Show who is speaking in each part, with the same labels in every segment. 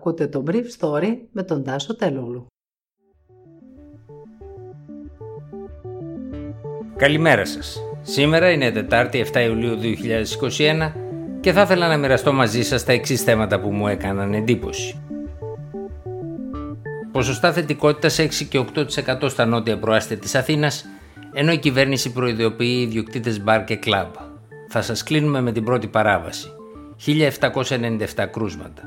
Speaker 1: Ακούτε το Brief Story με τον Τάσο Τελούλου.
Speaker 2: Καλημέρα σας. Σήμερα είναι Τετάρτη 7 Ιουλίου 2021 και θα ήθελα να μοιραστώ μαζί σας τα εξής θέματα που μου έκαναν εντύπωση. Ποσοστά θετικότητας 6 και 8% στα νότια προάστια της Αθήνας, ενώ η κυβέρνηση προειδοποιεί ιδιοκτήτες μπαρ και κλαμπ. Θα σας κλείνουμε με την πρώτη παράβαση. 1797 κρούσματα.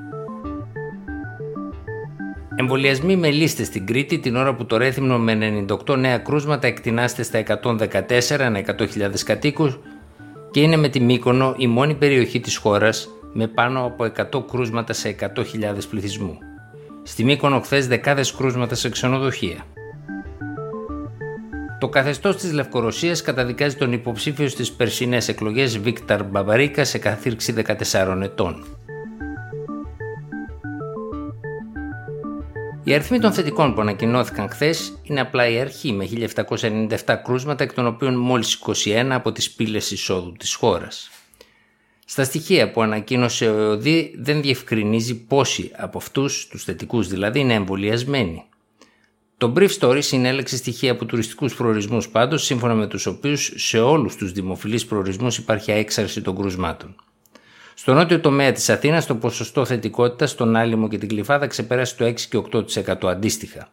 Speaker 2: Εμβολιασμοί με λίστες στην Κρήτη την ώρα που το Ρέθυμνο με 98 νέα κρούσματα εκτινάστε στα 114 ανά 100.000 κατοίκους και είναι με τη Μύκονο η μόνη περιοχή της χώρας με πάνω από 100 κρούσματα σε 100.000 πληθυσμού. Στη Μύκονο χθες δεκάδες κρούσματα σε ξενοδοχεία. Το καθεστώς της Λευκορωσίας καταδικάζει τον υποψήφιο στις περσινές εκλογές Βίκταρ Μπαμπαρίκα σε καθήρξη 14 ετών. Οι αριθμοί των θετικών που ανακοινώθηκαν χθες είναι απλά η αρχή με 1797 κρούσματα, εκ των οποίων μόλις 21 από τις πύλες εισόδου της χώρας. Στα στοιχεία που ανακοίνωσε ο ΕΟΔΗ δεν διευκρινίζει πόσοι από αυτούς, τους θετικούς δηλαδή, είναι εμβολιασμένοι. Το Brief Story συνέλεξε στοιχεία από τουριστικούς προορισμούς πάντως, σύμφωνα με τους οποίους σε όλους τους δημοφιλείς προορισμούς υπάρχει αέξαρση των κρουσμάτων. Στο νότιο τομέα της Αθήνας, το ποσοστό θετικότητας στον Άλυμο και την Κλειφάδα ξεπέρασε το 6 και 8% αντίστοιχα.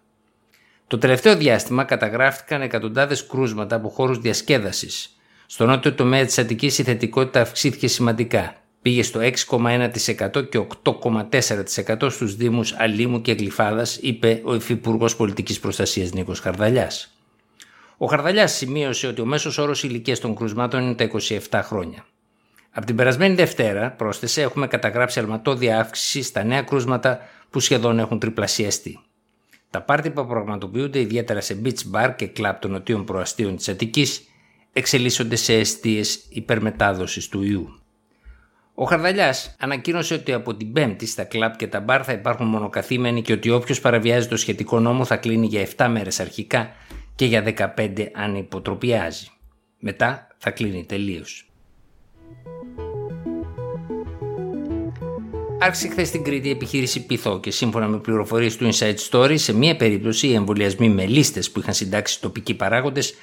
Speaker 2: Το τελευταίο διάστημα καταγράφηκαν εκατοντάδες κρούσματα από χώρους διασκέδασης. Στο νότιο τομέα της Αττικής η θετικότητα αυξήθηκε σημαντικά. Πήγε στο 6,1% και 8,4% στους Δήμους Αλήμου και Γλυφάδας, είπε ο Υφυπουργός Πολιτικής Προστασίας Νίκος Χαρδαλιάς. Ο Χαρδαλιάς σημείωσε ότι ο μέσος όρος ηλικίας των κρουσμάτων είναι τα 27 χρόνια. Από την περασμένη Δευτέρα, πρόσθεσε, έχουμε καταγράψει αλματώδια αύξηση στα νέα κρούσματα που σχεδόν έχουν τριπλασιαστεί. Τα πάρτι που πραγματοποιούνται ιδιαίτερα σε beach bar και κλαμπ των νοτίων προαστίων της Αττικής εξελίσσονται σε αιστείες υπερμετάδοσης του ιού. Ο Χαρδαλιάς ανακοίνωσε ότι από την Πέμπτη στα κλαμπ και τα μπαρ θα υπάρχουν μονοκαθήμενοι και ότι όποιος παραβιάζει το σχετικό νόμο θα κλείνει για 7 μέρες αρχικά και για 15 αν υποτροπιάζει. Μετά θα κλείνει τελείως. Άρχισε χθες στην Κρήτη η επιχείρηση Πυθό και σύμφωνα με πληροφορίες του Inside Story, σε μία περίπτωση οι εμβολιασμοί με λίστες που είχαν συντάξει τοπικοί παράγοντες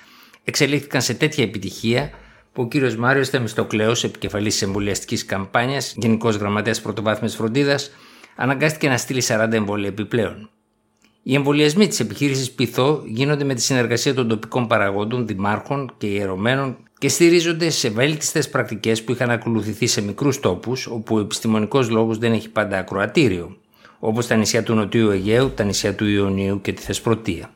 Speaker 2: εξελίχθηκαν σε τέτοια επιτυχία που ο κύριος Μάριος Θεμιστοκλέος, επικεφαλής της εμβολιαστικής καμπάνιας, Γενικός Γραμματέας Πρωτοβάθμιας Φροντίδας, αναγκάστηκε να στείλει 40 εμβόλια επιπλέον. Οι εμβολιασμοί της επιχείρησης Πυθό γίνονται με τη συνεργασία των τοπικών παραγόντων, δημάρχων και ιερωμένων και στηρίζονται σε βέλτιστες πρακτικές που είχαν ακολουθηθεί σε μικρούς τόπους, όπου ο επιστημονικός λόγος δεν έχει πάντα ακροατήριο, όπως τα νησιά του Νοτιού Αιγαίου, τα νησιά του Ιωνίου και τη Θεσπρωτεία.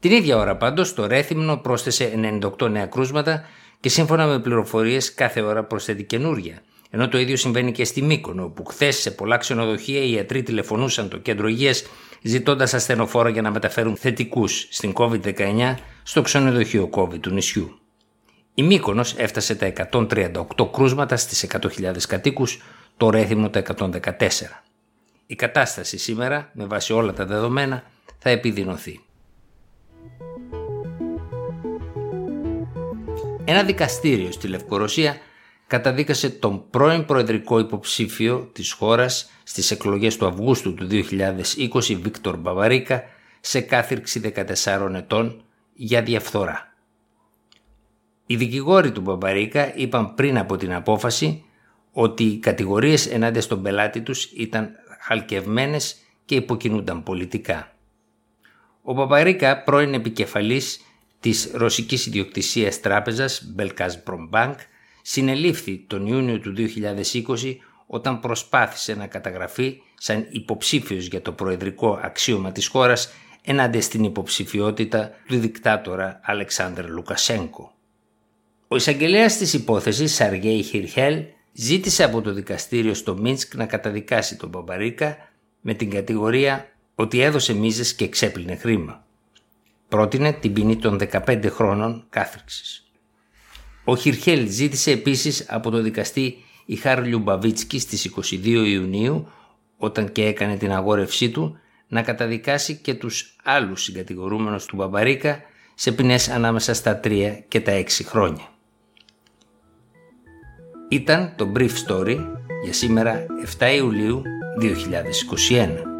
Speaker 2: Την ίδια ώρα πάντως, το Ρέθυμνο πρόσθεσε 98 νέα κρούσματα και σύμφωνα με πληροφορίες κάθε ώρα προσθέτει καινούρια. Ενώ το ίδιο συμβαίνει και στη Μύκονο, όπου χθες σε πολλά ξενοδοχεία οι ιατροί τηλεφωνούσαν το κέντρο υγείας ζητώντας ασθενοφόρα για να μεταφέρουν θετικούς στην COVID-19 στο ξενοδοχείο COVID του νησιού. Η Μύκονος έφτασε τα 138 κρούσματα στις 100.000 κατοίκους, το Ρέθυμνο τα 114. Η κατάσταση σήμερα, με βάση όλα τα δεδομένα, θα επιδεινωθεί. Ένα δικαστήριο στη Λευκορωσία καταδίκασε τον πρώην προεδρικό υποψήφιο της χώρας στις εκλογές του Αυγούστου του 2020 Βίκτορ Μπαβαρίκα σε κάθυρξη 14 ετών για διαφθορά. Οι δικηγόροι του Μπαμπαρίκα είπαν πριν από την απόφαση ότι οι κατηγορίες ενάντια στον πελάτη τους ήταν χαλκευμένες και υποκινούνταν πολιτικά. Ο Μπαμπαρίκα, πρώην επικεφαλής της ρωσικής ιδιοκτησίας τράπεζας Belgazprom Bank συνελήφθη τον Ιούνιο του 2020 όταν προσπάθησε να καταγραφεί σαν υποψήφιος για το προεδρικό αξίωμα της χώρας ενάντια στην υποψηφιότητα του δικτάτορα Αλεξάνδρ Λουκασένκο. Ο εισαγγελέας της υπόθεσης Σαργέη Χιρχέλ ζήτησε από το δικαστήριο στο Μίνσκ να καταδικάσει τον Μπαμπαρίκα με την κατηγορία ότι έδωσε μίζες και ξέπλυνε χρήμα πρότεινε την ποινή των 15 χρόνων κάθριξης. Ο Χιρχέλ ζήτησε επίσης από το δικαστή Ιχάρ Λιουμπαβίτσκι στις 22 Ιουνίου, όταν και έκανε την αγόρευσή του, να καταδικάσει και τους άλλους συγκατηγορούμενους του Μπαμπαρίκα σε ποινές ανάμεσα στα 3 και τα 6 χρόνια. Ήταν το Brief Story για σήμερα 7 Ιουλίου 2021.